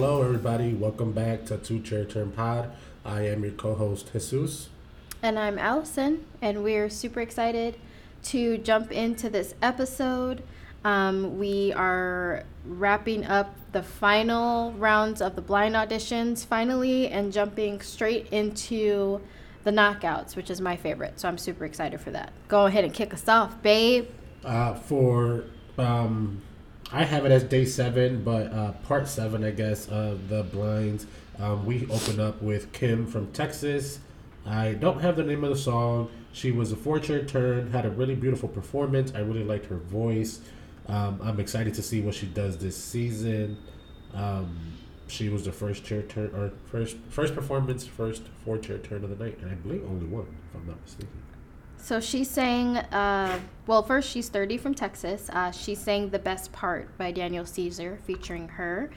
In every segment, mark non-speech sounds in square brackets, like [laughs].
hello, everybody. Welcome back to Two Chair Turn Pod. I am your co host, Jesus. And I'm Allison, and we're super excited to jump into this episode. Um, we are wrapping up the final rounds of the blind auditions finally and jumping straight into the knockouts, which is my favorite. So I'm super excited for that. Go ahead and kick us off, babe. Uh, for um, I have it as day seven, but uh, part seven, I guess, of the blinds. Um, we open up with Kim from Texas. I don't have the name of the song. She was a chair turn, had a really beautiful performance. I really liked her voice. Um, I'm excited to see what she does this season. Um, she was the first chair turn or first first performance, first four chair turn of the night, and I believe only one, if I'm not mistaken. So she sang, uh, well, first she's 30 from Texas. Uh, she sang The Best Part by Daniel Caesar featuring her.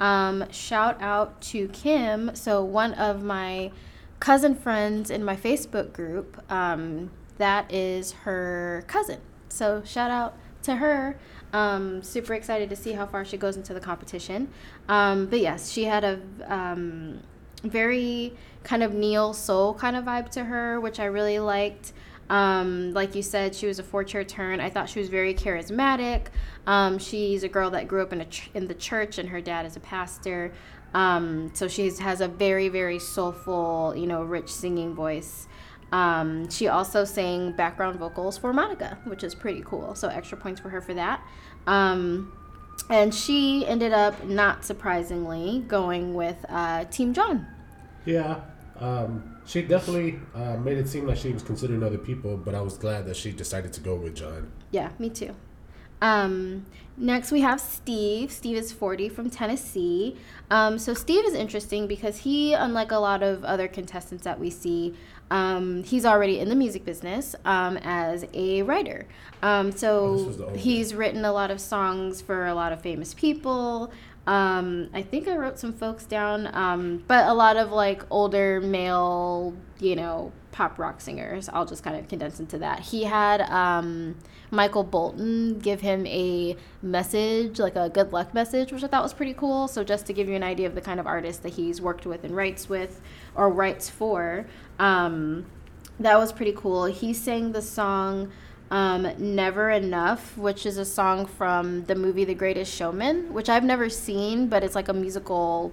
Um, shout out to Kim. So one of my cousin friends in my Facebook group, um, that is her cousin. So shout out to her. Um, super excited to see how far she goes into the competition. Um, but yes, she had a um, very kind of neo soul kind of vibe to her, which I really liked. Um, like you said, she was a four chair turn. I thought she was very charismatic. Um, she's a girl that grew up in a ch- in the church, and her dad is a pastor. Um, so she has a very very soulful, you know, rich singing voice. Um, she also sang background vocals for Monica, which is pretty cool. So extra points for her for that. Um, and she ended up, not surprisingly, going with uh, Team John. Yeah, um, she definitely uh, made it seem like she was considering other people, but I was glad that she decided to go with John. Yeah, me too. Um, next, we have Steve. Steve is 40 from Tennessee. Um, so, Steve is interesting because he, unlike a lot of other contestants that we see, um, he's already in the music business um, as a writer. Um, so, oh, he's written a lot of songs for a lot of famous people. Um, I think I wrote some folks down, um, but a lot of like older male, you know, pop rock singers. I'll just kind of condense into that. He had um, Michael Bolton give him a message, like a good luck message, which I thought was pretty cool. So just to give you an idea of the kind of artist that he's worked with and writes with or writes for, um, that was pretty cool. He sang the song um, Never Enough, which is a song from the movie The Greatest Showman, which I've never seen, but it's like a musical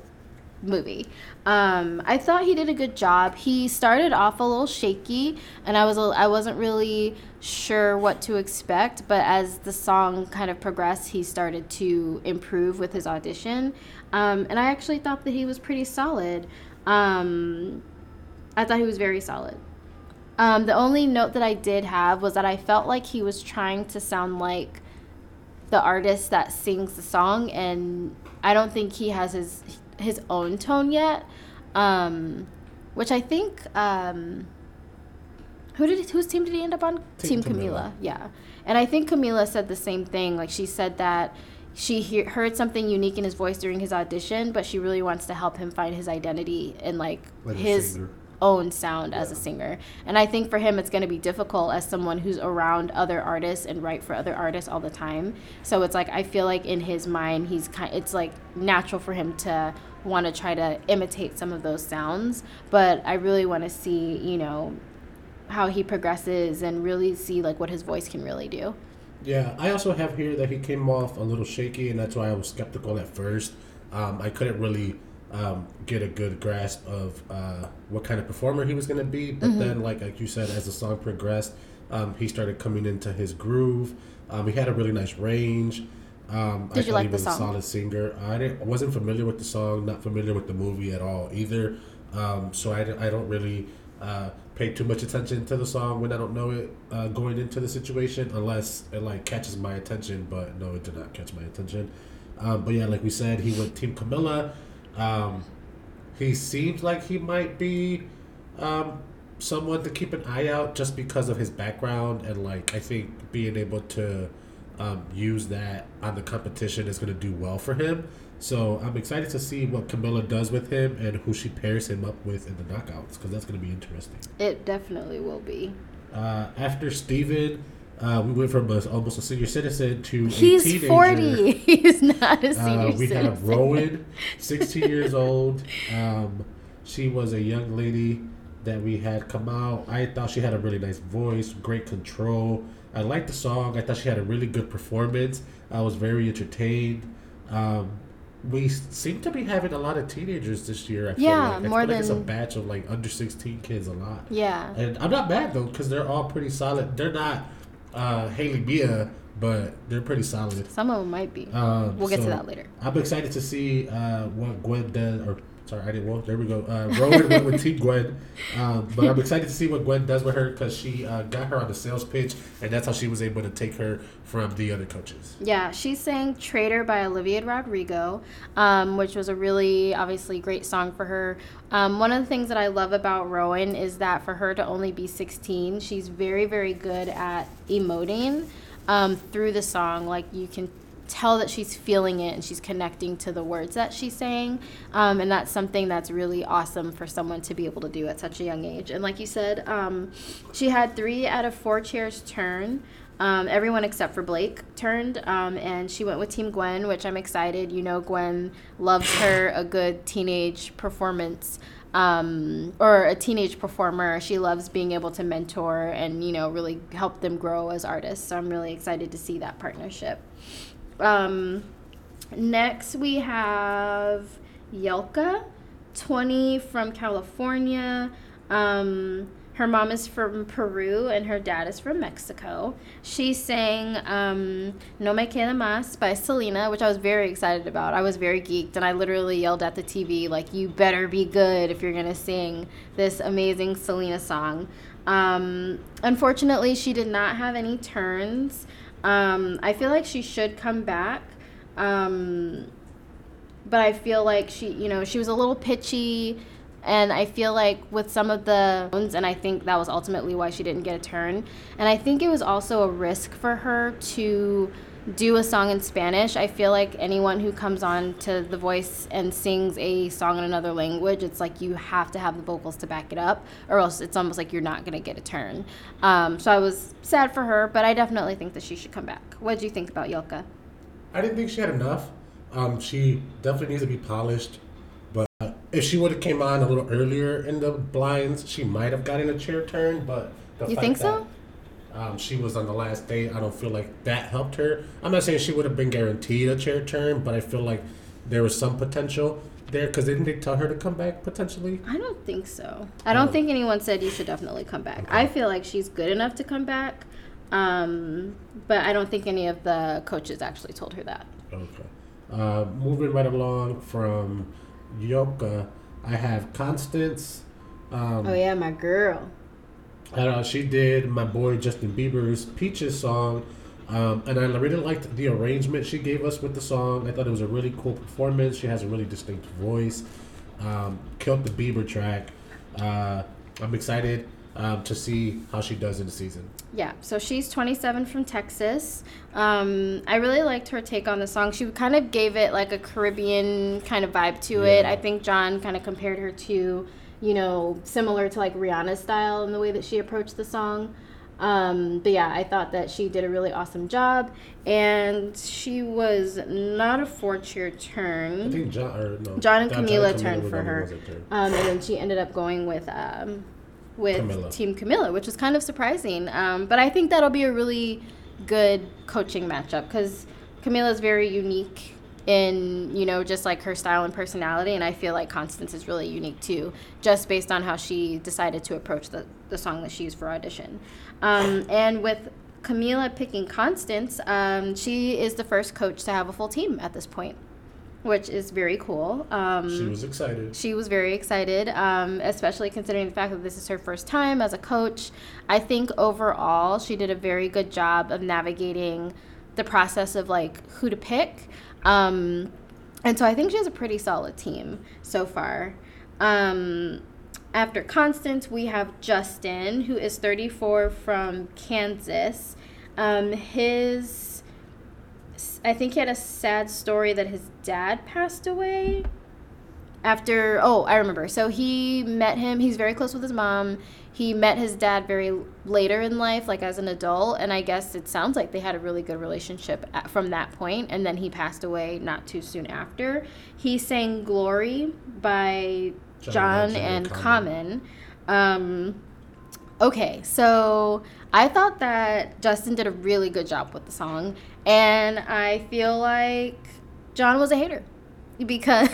movie. Um, I thought he did a good job. He started off a little shaky, and I was a, I wasn't really sure what to expect. But as the song kind of progressed, he started to improve with his audition, um, and I actually thought that he was pretty solid. Um, I thought he was very solid. Um, the only note that I did have was that I felt like he was trying to sound like the artist that sings the song, and I don't think he has his his own tone yet. Um, which I think um, who did whose team did he end up on? Team, team Camila. Yeah, and I think Camila said the same thing. Like she said that she he- heard something unique in his voice during his audition, but she really wants to help him find his identity and like, like his own sound as a singer. And I think for him, it's going to be difficult as someone who's around other artists and write for other artists all the time. So it's like I feel like in his mind, he's kind. It's like natural for him to want to try to imitate some of those sounds. But I really want to see, you know, how he progresses and really see like what his voice can really do. Yeah, I also have here that he came off a little shaky, and that's why I was skeptical at first. Um, I couldn't really um, get a good grasp of uh, what kind of performer he was going to be. But mm-hmm. then, like like you said, as the song progressed, um, he started coming into his groove. Um, he had a really nice range. Um, Did I you like he was the song? a solid singer. I didn't, wasn't familiar with the song, not familiar with the movie at all either. Um, so I, I don't really uh, pay too much attention to the song when I don't know it uh, going into the situation, unless it like catches my attention. But no, it did not catch my attention. Um, but yeah, like we said, he went Team Camila. Um, he seems like he might be um, someone to keep an eye out just because of his background and like I think being able to um, use that on the competition is going to do well for him. So I'm excited to see what Camila does with him and who she pairs him up with in the knockouts because that's going to be interesting. It definitely will be. Uh, after Steven, Uh, we went from a, almost a senior citizen to He's a teenager. 40. [laughs] He's not a senior Uh, we citizen. have Rowan, [laughs] 16 years old. Um, she was a young lady that we had come out. I thought she had a really nice voice, great control. I liked the song. I thought she had a really good performance. I was very entertained. Um, we seem to be having a lot of teenagers this year. I feel Yeah, like. I more like it's a batch of like under 16 kids a lot. Yeah. And I'm not mad though because they're all pretty solid. They're not uh, Haley Mia, but they're pretty solid. Some of them might be. Um, we'll get to that later. I'm excited to see uh, what Gwen does. Or sorry, I didn't. Well, there we go. Uh, Rowan went with Team Gwen, um, but I'm excited to see what Gwen does with her because she uh, got her on the sales pitch, and that's how she was able to take her from the other coaches. Yeah, she sang Traitor by Olivia Rodrigo, um, which was a really, obviously, great song for her. Um, one of the things that I love about Rowan is that for her to only be 16, she's very, very good at emoting um, through the song. Like, you can tell that she's feeling it and she's connecting to the words that she's saying. Um, and that's something that's really awesome for someone to be able to do at such a young age. And like you said, um, she had three out of four chairs turn. Um, everyone except for Blake turned, um, and she went with Team Gwen, which I'm excited. You know, Gwen loves her a good teenage performance um, or a teenage performer. She loves being able to mentor and, you know, really help them grow as artists. So I'm really excited to see that partnership. Um, next, we have Yelka, 20 from California. Um, her mom is from Peru and her dad is from Mexico. She sang um, No Me Queda Más by Selena, which I was very excited about. I was very geeked and I literally yelled at the TV, like, you better be good if you're going to sing this amazing Selena song. Um, unfortunately, she did not have any turns. Um, I feel like she should come back. Um, but I feel like she, you know, she was a little pitchy. And I feel like with some of the and I think that was ultimately why she didn't get a turn. And I think it was also a risk for her to do a song in Spanish. I feel like anyone who comes on to The Voice and sings a song in another language, it's like you have to have the vocals to back it up, or else it's almost like you're not going to get a turn. Um, so I was sad for her, but I definitely think that she should come back. What did you think about Yelka? I didn't think she had enough. Um, she definitely needs to be polished. But if she would have came on a little earlier in the blinds, she might have gotten a chair turn. But You think so? That, Um, she was on the last day. I don't feel like that helped her. I'm not saying she would have been guaranteed a chair turn, but I feel like there was some potential there because didn't they tell her to come back potentially? I don't think so. I don't Oh. think anyone said you should definitely come back. Okay. I feel like she's good enough to come back, um, but I don't think any of the coaches actually told her that. Okay. Uh, moving right along from Yoka, I have Constance. Um, Oh yeah, my girl. And, uh, she did my boy Justin Bieber's Peaches song. Um, and I really liked the arrangement she gave us with the song. I thought it was a really cool performance. She has a really distinct voice. Um, killed the Bieber track. Uh, I'm excited um, to see how she does in the season. Yeah, so she's 27 from Texas. Um, I really liked her take on the song. She kind of gave it like a Caribbean kind of vibe to it. I think John kind of compared her to, you know, similar to like Rihanna's style in the way that she approached the song. Um, but yeah, I thought that she did a really awesome job, and she was not a four cheer turn. I think John or no John and John- Camila Camila turned for the one who her. wasn't. Um, and then she ended up going with um, with Camila. Team Camila, which was kind of surprising. Um, but I think that'll be a really good coaching matchup because Camila is very unique in you know just like her style and personality, and I feel like Constance is really unique too, just based on how she decided to approach the the song that she used for audition. Um, and with Camila picking Constance, um, she is the first coach to have a full team at this point, which is very cool. Um, She was excited. she was very excited, um, especially considering the fact that this is her first time as a coach. I think overall she did a very good job of navigating the process of like who to pick. Um, and so I think she has a pretty solid team so far. Um, after Constance, we have Justin, who is 34 from Kansas. Um, his, I think he had a sad story that his dad passed away after oh i remember so he met him he's very close with his mom he met his dad very later in life, like as an adult, and I guess it sounds like they had a really good relationship at, from that point. And then he passed away not too soon after. He sang "Glory" by John, John and Common. Common. Um, okay, so I thought that Justin did a really good job with the song, and I feel like John was a hater [laughs] because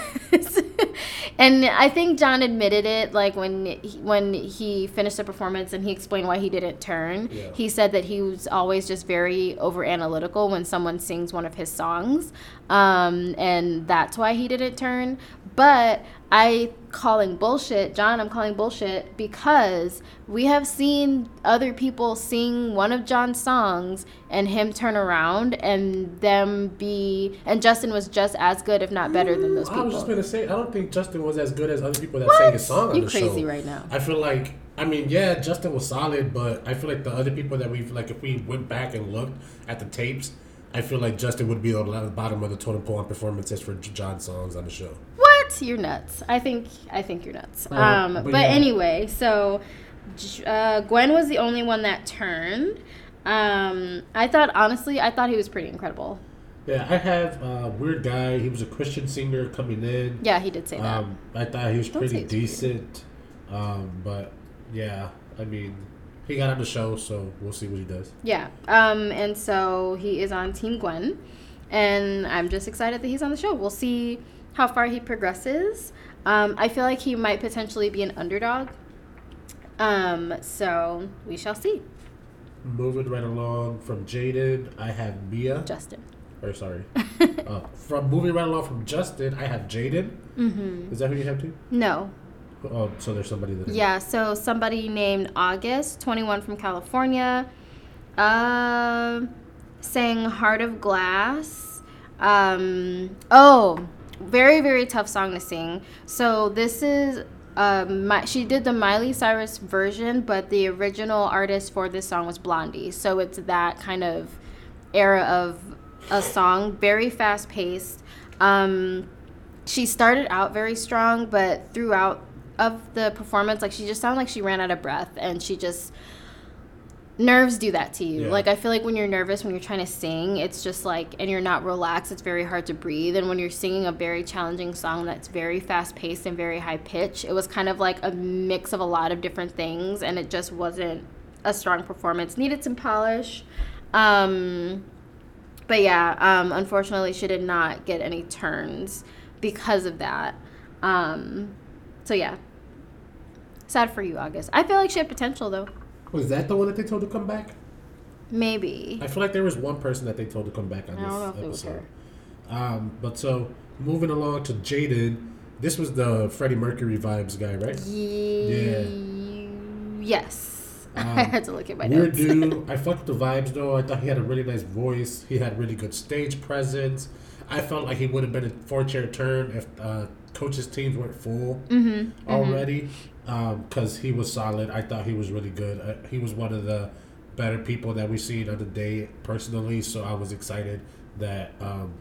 and I think John admitted it like when he, when he finished the performance and he explained why he didn't turn. Yeah. He said that he was always just very over analytical when someone sings one of his songs, um, and that's why he didn't turn. But I calling bullshit, John. I'm calling bullshit because we have seen other people sing one of John's songs and him turn around and them be and Justin was just as good, if not better, than those people. I was just gonna say, I don't think Justin was as good as other people that what? sang his song on you the crazy show. right now. I feel like, I mean, yeah, Justin was solid, but I feel like the other people that we've like, if we went back and looked at the tapes, I feel like Justin would be on the bottom of the totem pole on performances for John songs on the show. What? You're nuts. I think I think you're nuts. Uh, um, but, but yeah. anyway, so uh, Gwen was the only one that turned. Um, I thought honestly, I thought he was pretty incredible. Yeah, I have a weird guy. He was a Christian singer coming in. Yeah, he did say that. Um, I thought he was Don't pretty decent. Um, but yeah, I mean, he got on the show, so we'll see what he does. Yeah. Um, and so he is on Team Gwen, and I'm just excited that he's on the show. We'll see how far he progresses. Um, I feel like he might potentially be an underdog. Um, so we shall see. Moving right along from Jaden, I have Mia. Justin. Or sorry. [laughs] uh, from moving right along from Justin, I have Jaden. Mm-hmm. Is that who you have too? No. Oh, so there's somebody that. Yeah, so somebody named August, 21 from California, uh, sang "Heart of Glass." Um, oh, very very tough song to sing. So this is um, my, she did the Miley Cyrus version, but the original artist for this song was Blondie. So it's that kind of era of a song, very fast paced. Um, she started out very strong, but throughout of the performance, like she just sounded like she ran out of breath, and she just nerves do that to you. Yeah. Like I feel like when you're nervous when you're trying to sing, it's just like and you're not relaxed, it's very hard to breathe. And when you're singing a very challenging song that's very fast paced and very high pitch, it was kind of like a mix of a lot of different things and it just wasn't a strong performance. Needed some polish. Um but yeah, um unfortunately she did not get any turns because of that. Um so yeah. Sad for you, August. I feel like she had potential though. Was that the one that they told to come back? Maybe. I feel like there was one person that they told to come back on this episode. Um, but so moving along to Jaden, this was the Freddie Mercury vibes guy, right? yeah. Yes. Um, [laughs] I had to look at my weird notes. dude. [laughs] I fucked the vibes though. I thought he had a really nice voice. He had really good stage presence. I felt like he would have been a four chair turn if uh, coaches' teams weren't full mm-hmm, mm-hmm. already. Mm-hmm because um, he was solid. I thought he was really good. Uh, he was one of the better people that we've seen on the day personally. So I was excited that um,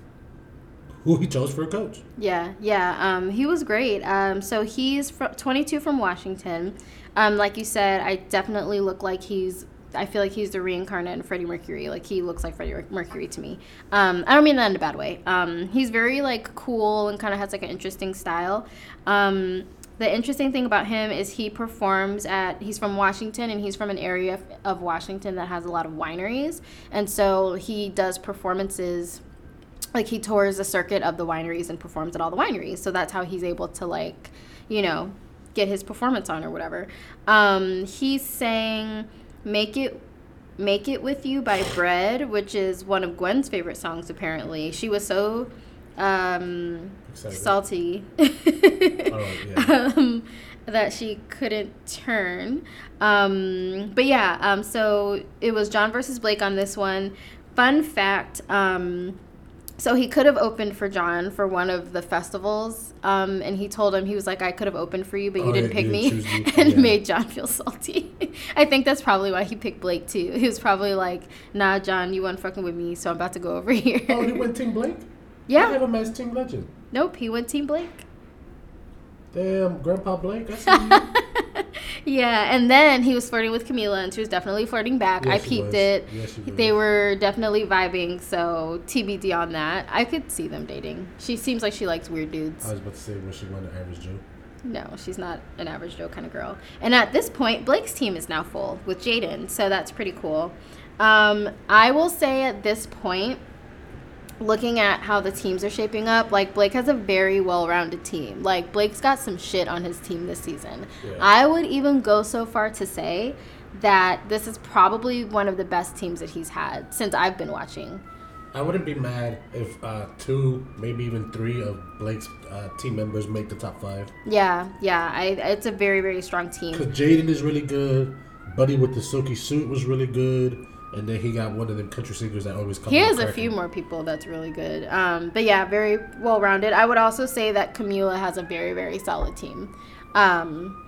who he chose for a coach. Yeah, yeah, um, he was great. Um, so he's fr- 22 from Washington. Um, like you said, I definitely look like he's. I feel like he's the reincarnate of Freddie Mercury. Like he looks like Freddie Mercury to me. Um, I don't mean that in a bad way. Um, he's very like cool and kind of has like an interesting style. Um, the interesting thing about him is he performs at he's from Washington and he's from an area of Washington that has a lot of wineries and so he does performances like he tours the circuit of the wineries and performs at all the wineries so that's how he's able to like you know get his performance on or whatever um, he sang make it make it with you by bread which is one of gwen's favorite songs apparently she was so um, salty [laughs] oh, yeah. um, that she couldn't turn. Um, but yeah, um, so it was John versus Blake on this one. Fun fact. Um, so he could have opened for John for one of the festivals, um, and he told him he was like, "I could have opened for you, but you oh, didn't pick [laughs] me," and yeah. made John feel salty. [laughs] I think that's probably why he picked Blake too. He was probably like, "Nah, John, you weren't fucking with me, so I'm about to go over [laughs] here." Oh, he went Team Blake. Yeah. I have him as Team Legend. Nope, he went Team Blake. Damn, Grandpa Blake. I see you. yeah, and then he was flirting with Camila, and she was definitely flirting back. Yeah, I peeped it. She they were definitely vibing, so TBD on that. I could see them dating. She seems like she likes weird dudes. I was about to say, was she one of average Joe? No, she's not an average Joe kind of girl. And at this point, Blake's team is now full with Jaden, so that's pretty cool. Um, I will say at this point, looking at how the teams are shaping up, like Blake has a very well rounded team. Like Blake's got some shit on his team this season. Yeah. I would even go so far to say that this is probably one of the best teams that he's had since I've been watching. I wouldn't be mad if uh, two, maybe even three of Blake's uh, team members make the top five. Yeah, yeah, I, it's a very, very strong team. Because Jaden is really good. Buddy with the silky suit was really good. And then he got one of the country singers that always come He has a few more people that's really good. Um, but yeah, very well rounded. I would also say that Camila has a very, very solid team. Um,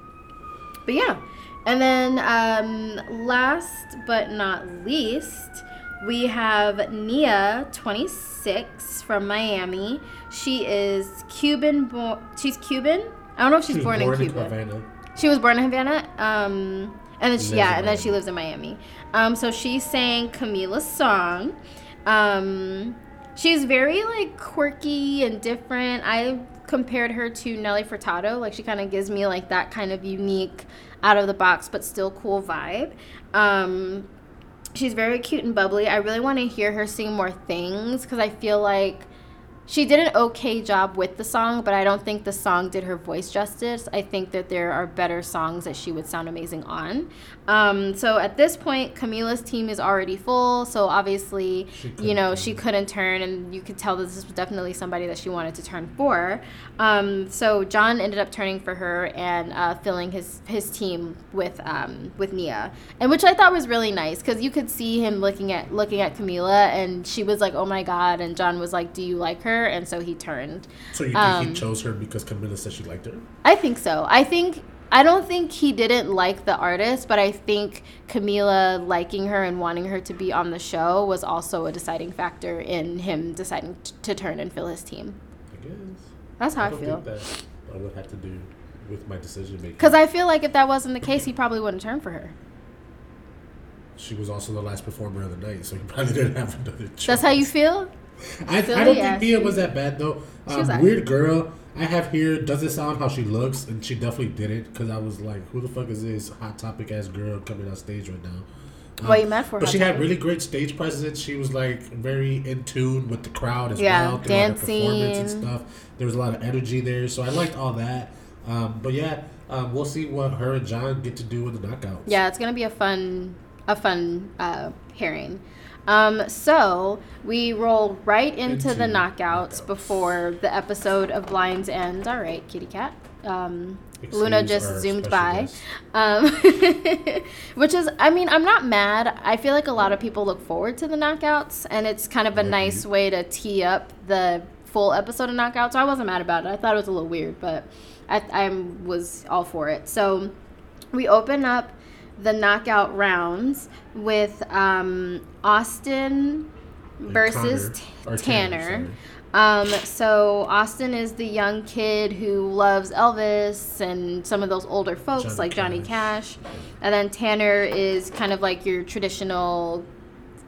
but yeah. And then um, last but not least, we have Nia, 26, from Miami. She is Cuban born. She's Cuban. I don't know if she's She was born, in Cuba. Havana. She was born in Havana. Um, and then she, yeah, and then she lives in Miami. Um, so she sang Camila's song. Um, she's very like quirky and different. I compared her to Nelly Furtado. Like she kind of gives me like that kind of unique, out of the box but still cool vibe. Um, she's very cute and bubbly. I really want to hear her sing more things because I feel like she did an okay job with the song, but I don't think the song did her voice justice. I think that there are better songs that she would sound amazing on. Um, so at this point, Camila's team is already full. So obviously, you know, turn. she couldn't turn, and you could tell that this was definitely somebody that she wanted to turn for. Um, so John ended up turning for her and uh, filling his his team with um, with Nia, and which I thought was really nice because you could see him looking at looking at Camila, and she was like, "Oh my god," and John was like, "Do you like her?" And so he turned. So you think Um, he chose her because Camila said she liked her? I think so. I think I don't think he didn't like the artist, but I think Camila liking her and wanting her to be on the show was also a deciding factor in him deciding t- to turn and fill his team. I guess. That's how I, don't feel. think that I would have to do with my decision making. Because I feel like if that wasn't the case, he [laughs] probably wouldn't turn for her. she was also the last performer of the night, so he probably didn't have another choice. That's how you feel? I, I don't think Mia was that bad though. She Um, was alright. weird girl. I have here doesn't sound how she looks, and she definitely didn't. Because I was like, who the fuck is this hot topic ass girl coming on stage right now? Um, What you mad for, But she had really great stage presence. She was like very in tune with the crowd as Yeah, well her performance and stuff. There was a lot of energy there, so I liked all that. Um, but yeah, um, we'll see what her and John get to do in the knockouts. Yeah, it's gonna be a fun, a fun uh, pairing. Um, so we roll right into, the knockouts, knockouts. before the episode of Blinds ends. All right, kitty cat. Um, Luna just zoomed by, um, [laughs] which is, I mean, I'm not mad. I feel like a lot of people look forward to the knockouts, and it's kind of a nice way to tee up the full episode of knockouts. So I wasn't mad about it. I thought it was a little weird, but I, I was all for it. So we open up the knockout rounds with um, Austin versus Connor- T- Tanner, Tanner. Um, so Austin is the young kid who loves Elvis and some of those older folks Johnny like Johnny Cash. And then Tanner is kind of like your traditional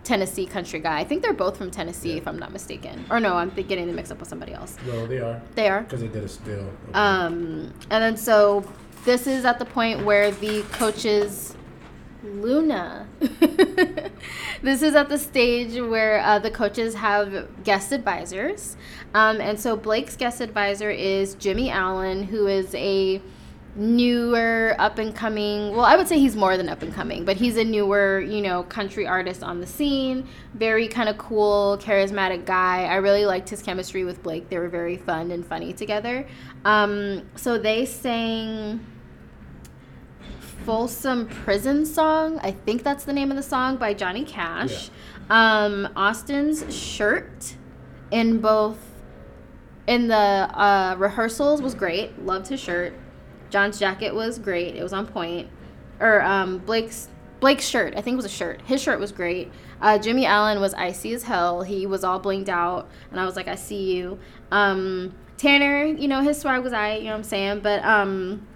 Tennessee country guy. I think they're both from Tennessee, Yeah. if I'm not mistaken. Or no, I'm getting them mixed up with somebody else. No, they are They are. because they did a still. Um, and then so this is at the point where the coaches Luna. [laughs] this is at the stage where uh, the coaches have guest advisors. Um, and so Blake's guest advisor is Jimmy Allen, who is a newer up and coming well i would say he's more than up and coming but he's a newer you know country artist on the scene very kind of cool charismatic guy i really liked his chemistry with blake they were very fun and funny together um, so they sang Folsom Prison Song. I think that's the name of the song by Johnny Cash. Um, Austin's shirt in both in the uh, rehearsals was great. Loved his shirt. John's jacket was great. It was on point. Or um, Blake's Blake's shirt. I think it was a shirt. His shirt was great. Uh, Jimmy Allen was icy as hell. He was all blinged out, and I was like, I see you. Um, Tanner, you know, his swag was I. You know what I'm saying? But um,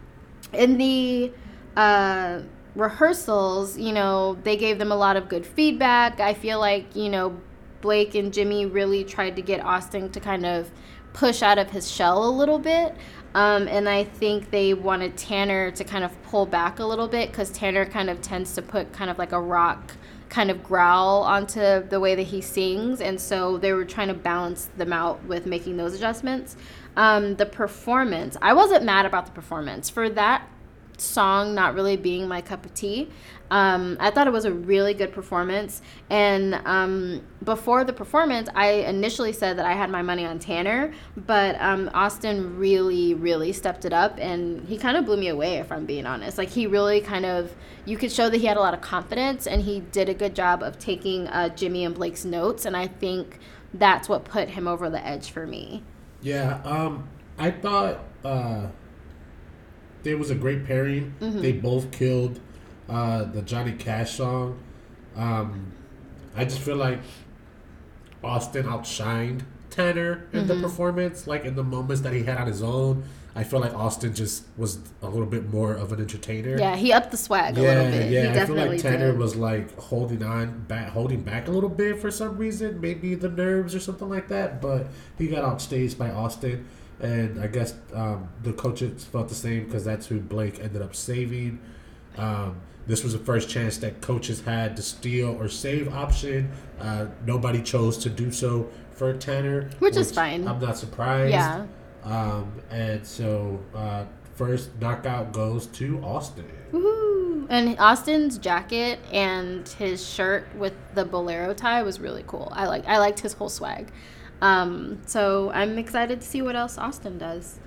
in the uh, rehearsals, you know, they gave them a lot of good feedback. I feel like, you know, Blake and Jimmy really tried to get Austin to kind of push out of his shell a little bit. Um, and I think they wanted Tanner to kind of pull back a little bit because Tanner kind of tends to put kind of like a rock kind of growl onto the way that he sings. And so they were trying to balance them out with making those adjustments. Um, the performance, I wasn't mad about the performance. For that song not really being my cup of tea. Um, I thought it was a really good performance. And um, before the performance, I initially said that I had my money on Tanner, but um, Austin really, really stepped it up and he kind of blew me away, if I'm being honest. Like, he really kind of, you could show that he had a lot of confidence and he did a good job of taking uh, Jimmy and Blake's notes. And I think that's what put him over the edge for me. Yeah, um, I thought. Uh it was a great pairing. Mm-hmm. They both killed uh, the Johnny Cash song. Um, I just feel like Austin outshined Tanner in mm-hmm. the performance. Like in the moments that he had on his own, I feel like Austin just was a little bit more of an entertainer. Yeah, he upped the swag yeah, a little bit. Yeah, I feel like Tanner did. was like holding on back, holding back a little bit for some reason, maybe the nerves or something like that. But he got outstaged by Austin and I guess um, the coaches felt the same because that's who Blake ended up saving. Um, this was the first chance that coaches had to steal or save option. Uh, nobody chose to do so for Tanner, which, which is fine. I'm not surprised. Yeah. Um, and so uh, first knockout goes to Austin. Woohoo! And Austin's jacket and his shirt with the bolero tie was really cool. I like I liked his whole swag. Um, so I'm excited to see what else Austin does.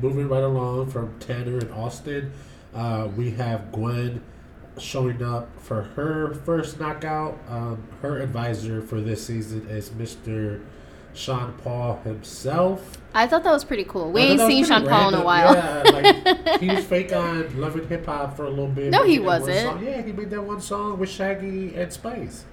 Moving right along from Tanner and Austin, uh, we have Gwen showing up for her first knockout. Um, her advisor for this season is Mr. Sean Paul himself. I thought that was pretty cool. We ain't seen Sean random. Paul in a while. Yeah, like [laughs] he was fake on Love and Hip Hop for a little bit. No, he wasn't. Yeah, he made that one song with Shaggy and Spice.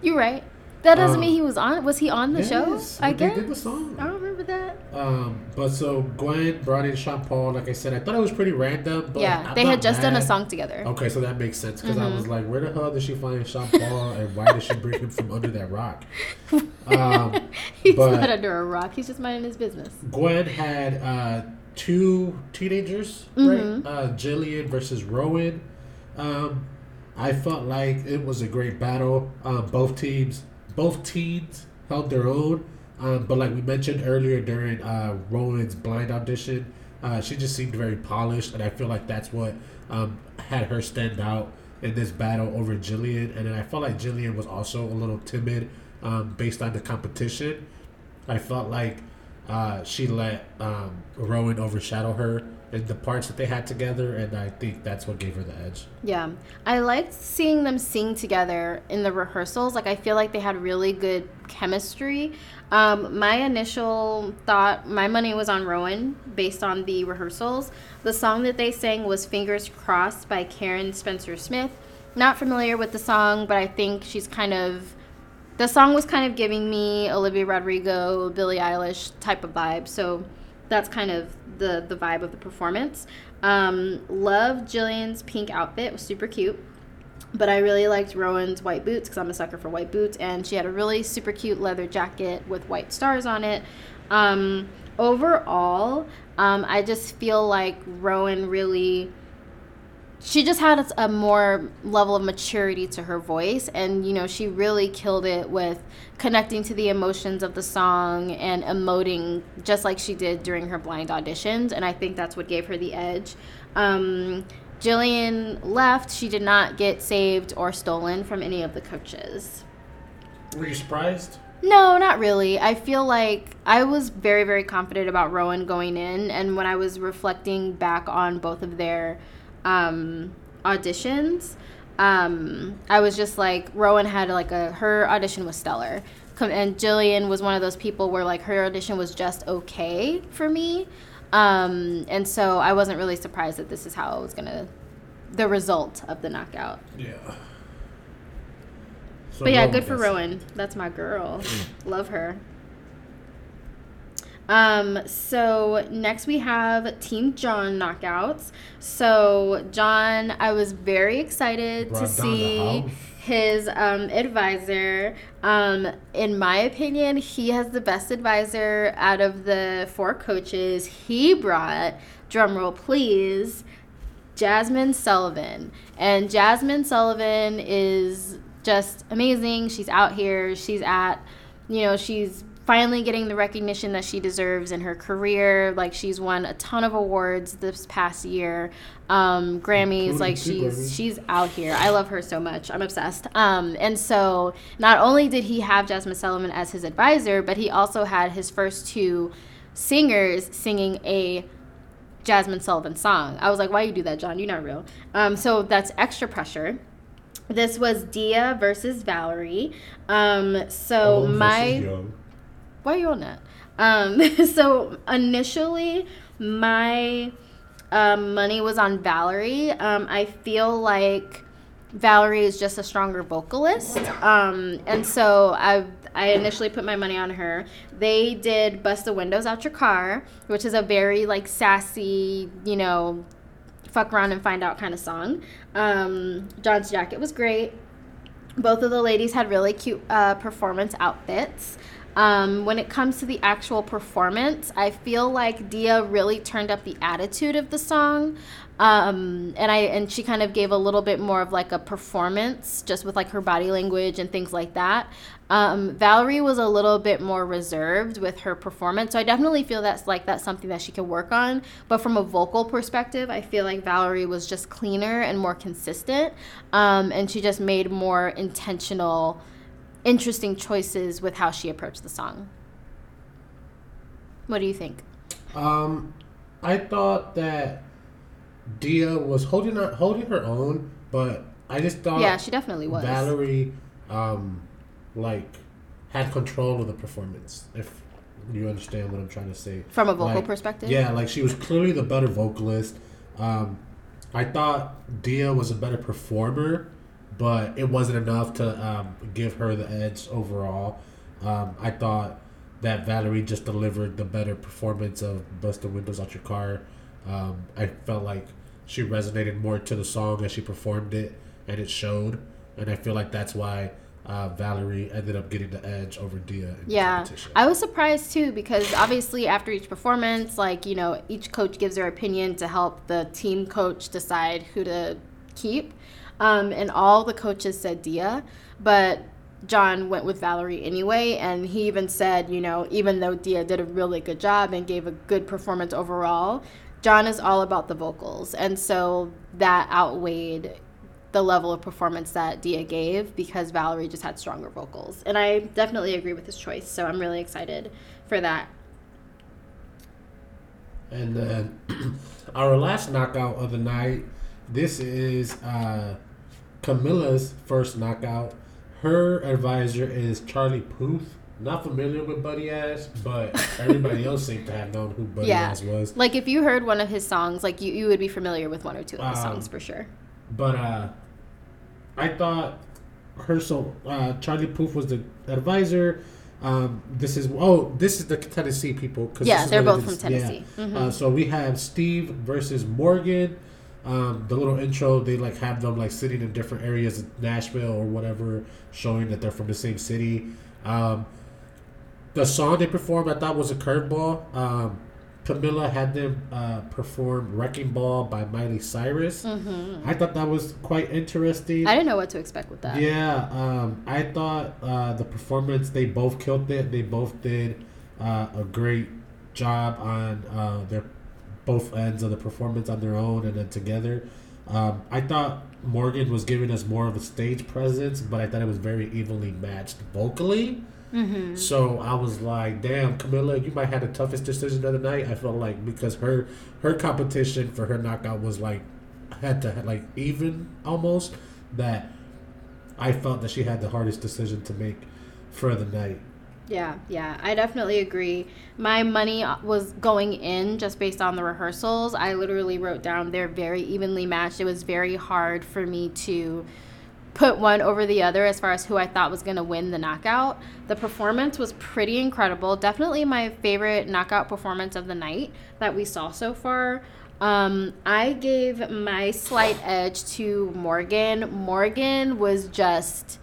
You're right. That doesn't um, mean he was on. Was he on the yes, show? I guess. did the song. I don't remember that. Um, but so Gwen brought in Sean Paul. Like I said, I thought it was pretty random. But yeah, I'm they had just mad. done a song together. Okay, so that makes sense because mm-hmm. I was like, where the hell did she find Sean Paul, and why did she bring him from under that rock? [laughs] Um, He's not under a rock. He's just minding his business. Gwen had uh, two teenagers, mm-hmm. right? Uh, Jillian versus Rowan. Um, I felt like it was a great battle. Um, both teams both teams held their own. Um, but like we mentioned earlier during uh, Rowan's blind audition, uh, she just seemed very polished, and I feel like that's what um, had her stand out in this battle over Jillian. And then I felt like Jillian was also a little timid um, based on the competition. I felt like uh, she let um, Rowan overshadow her the parts that they had together, and I think that's what gave her the edge. Yeah, I liked seeing them sing together in the rehearsals. Like I feel like they had really good chemistry. Um, my initial thought, my money was on Rowan based on the rehearsals. The song that they sang was "Fingers Crossed" by Lauren Spencer Smith. Not familiar with the song, but I think she's kind of the song was kind of giving me Olivia Rodrigo, Billie Eilish type of vibe. So that's kind of the the vibe of the performance. Um, love Jillian's pink outfit; it was super cute. But I really liked Rowan's white boots because I'm a sucker for white boots, and she had a really super cute leather jacket with white stars on it. Um, overall, um, I just feel like Rowan really she just had a more level of maturity to her voice and you know she really killed it with connecting to the emotions of the song and emoting just like she did during her blind auditions and i think that's what gave her the edge. Um, jillian left. She did not get saved or stolen from any of the coaches. Were you surprised? No, not really. I feel like I was very, very confident about Rowan going in, and when I was reflecting back on both of their um, auditions, um, I was just like Rowan had like a her audition was stellar, and Jillian was one of those people where like her audition was just okay for me, um, and so I wasn't really surprised that this is how it was gonna, the result of the knockout. Yeah. So but yeah, good for Rowan. That's my girl. Love her. Um, so next we have Team John knockouts. So John, I was very excited Brought to see his um, advisor. Um, in my opinion, he has the best advisor out of the four coaches. He brought, drumroll please, Jazmine Sullivan. And Jazmine Sullivan is just amazing. She's out here. She's at, you know, she's finally getting the recognition that she deserves in her career. Like she's won a ton of awards this past year. Um, Grammys, like she's she's out here. I love her so much. I'm obsessed. Um, and so not only did he have Jazmine Sullivan as his advisor, but he also had his first two singers singing a Jazmine Sullivan song. I was like, why you do that, John? You're not real. Um, so that's extra pressure. This was Dia versus Valerie. Um, so my. Why are you on that? Um, [laughs] so initially, my um, money was on Valerie. Um, I feel like Valerie is just a stronger vocalist, um, and so I I initially put my money on her. They did "Bust the Windows Out Your Car," which is a very like sassy, you know, fuck around and find out kind of song. Um, John's jacket was great both of the ladies had really cute uh, performance outfits. Um, when it comes to the actual performance, I feel like Dia really turned up the attitude of the song, um, and I and she kind of gave a little bit more of like a performance, just with like her body language and things like that. Um, Valerie was a little bit more reserved with her performance, so I definitely feel that's like that's something that she could work on. But from a vocal perspective, I feel like Valerie was just cleaner and more consistent, um, and she just made more intentional, interesting choices with how she approached the song. What do you think? Um, I thought that Dia was holding her holding her own, but I just thought yeah, she definitely was. Valerie, um, like had control of the performance. If you understand what I'm trying to say. From a vocal Like, perspective? Yeah, like she was clearly the better vocalist. Um, I thought Dia was a better performer, but it wasn't enough to um, give her the edge overall. Um, I thought that Valerie just delivered the better performance of "Bust the Windows Out Your Car." Um, I felt like she resonated more to the song as she performed it, and it showed. And I feel like that's why uh, Valerie ended up getting the edge over Dia Yeah. I was surprised too because obviously after each performance, like you know, each coach gives their opinion to help the team coach decide who to keep, um, and all the coaches said Dia, but John went with Valerie anyway, and he even said, you know, even though Dia did a really good job and gave a good performance overall, John is all about the vocals, and so that outweighed the level of performance that Dia gave because Valerie just had stronger vocals. And I definitely agree with his choice. So I'm really excited for that. And then [clears throat] our last knockout of the night. This is uh, Camila's first knockout. Her advisor is Charlie Puth. Not familiar with Buddy Ass, but everybody [laughs] else seemed to have known who Buddy Yeah. Ass was. Like if you heard one of his songs, like you, you would be familiar with one or two of his Um, songs for sure. But uh, I thought her so uh, Charlie Puth was the advisor. Um, this is oh this is the Tennessee people. 'cause Yeah, they're both from Tennessee. Mhm. Uh, so we have Steve versus Morgan. Um, the little intro they like have them like sitting in different areas of Nashville or whatever, showing that they're from the same city. Um, the song they performed I thought was a curveball. Um, Camila had them uh, perform "Wrecking Ball" by Miley Cyrus. I thought that was quite interesting. Mm-hmm. I didn't know what to expect with that. Yeah, um, I thought uh, the performance they both killed it. They both did uh, a great job on uh, their both ends of the performance on their own and then together. Um, I thought Morgan was giving us more of a stage presence, but I thought it was very evenly matched vocally. Mm-hmm. So I was like, "Damn, Camila, you might have the toughest decision of the night." I felt like because her her competition for her knockout was like had to like even almost that I felt that she had the hardest decision to make for the night. Yeah, yeah, I definitely agree. My money was going in just based on the rehearsals. I literally wrote down they're very evenly matched. It was very hard for me to put one over the other as far as who I thought was going to win the knockout. The performance was pretty incredible. Definitely my favorite knockout performance of the night that we saw so far. Um, I gave my slight edge to Morgan. Morgan was just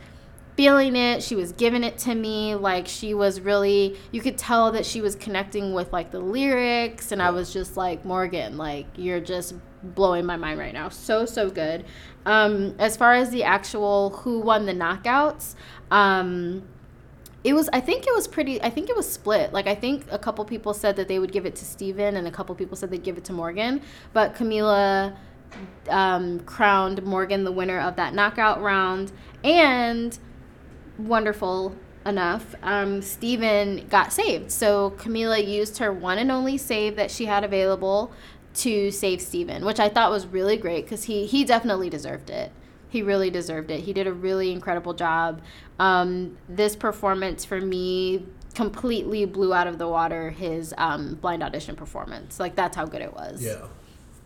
feeling it. She was giving it to me. Like she was really, you could tell that she was connecting with like the lyrics. And I was just like, Morgan, like you're just blowing my mind right now. So, so good. Um, as far as the actual who won the knockouts, um, it was i think it was pretty i think it was split like i think a couple people said that they would give it to steven and a couple people said they'd give it to morgan but camila um, crowned morgan the winner of that knockout round and wonderful enough um, steven got saved so camila used her one and only save that she had available to save Stephen, which I thought was really great because he, he definitely deserved it. He really deserved it. He did a really incredible job. Um, this performance for me completely blew out of the water his um, blind audition performance. Like that's how good it was. Yeah.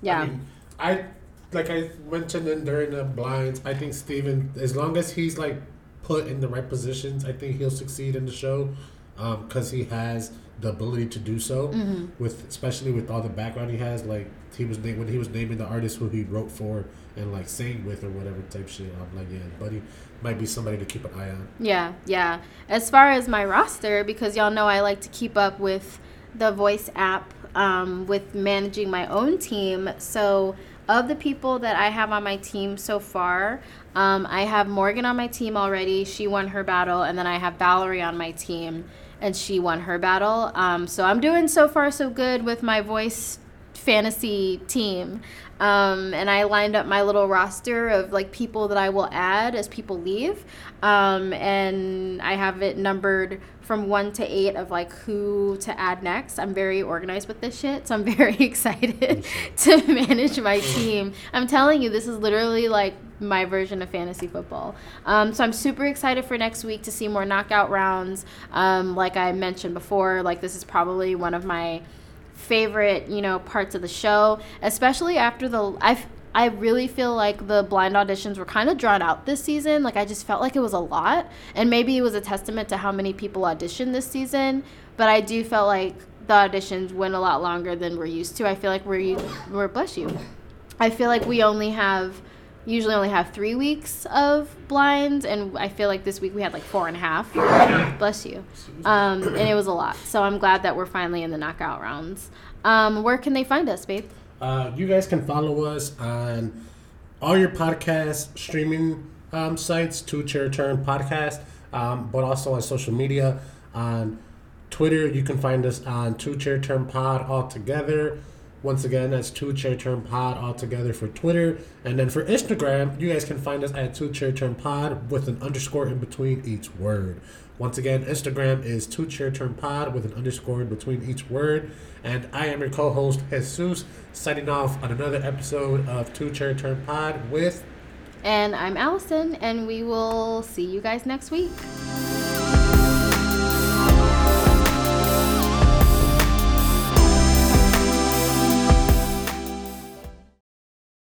Yeah. I, mean, I like I mentioned in during the blinds. I think Steven, as long as he's like put in the right positions, I think he'll succeed in the show because um, he has the ability to do so mm-hmm. with especially with all the background he has like he was na- when he was naming the artist who he wrote for and like sang with or whatever type shit i'm like yeah buddy might be somebody to keep an eye on yeah yeah as far as my roster because y'all know i like to keep up with the voice app um, with managing my own team so of the people that i have on my team so far um, i have morgan on my team already she won her battle and then i have valerie on my team and she won her battle. Um, so I'm doing so far so good with my voice fantasy team. Um, and I lined up my little roster of like people that I will add as people leave. Um, and I have it numbered from one to eight of like who to add next. I'm very organized with this shit, so I'm [laughs] very excited to manage my team. I'm telling you, this is literally like my version of fantasy football. Um, so I'm super excited for next week to see more knockout rounds. Um, like I mentioned before, like this is probably one of my favorite, you know, parts of the show, especially after the I I really feel like the blind auditions were kind of drawn out this season. Like I just felt like it was a lot, and maybe it was a testament to how many people auditioned this season. But I do felt like the auditions went a lot longer than we're used to. I feel like we're we're bless you. I feel like we only have usually only have three weeks of blinds, and I feel like this week we had like four and a half. Bless you. Um, and it was a lot. So I'm glad that we're finally in the knockout rounds. Um, where can they find us, babe? Uh, you guys can follow us on all your podcast streaming um, sites, Two Chair Turn Podcast, um, but also on social media. On Twitter, you can find us on Two Chair Turn Pod all together. Once again, that's two chair turn pod all together for Twitter. And then for Instagram, you guys can find us at two chair turn pod with an underscore in between each word. Once again, Instagram is two chair turn pod with an underscore in between each word. And I am your co host, Jesus, signing off on another episode of Two Chair Turn Pod with. And I'm Allison, and we will see you guys next week.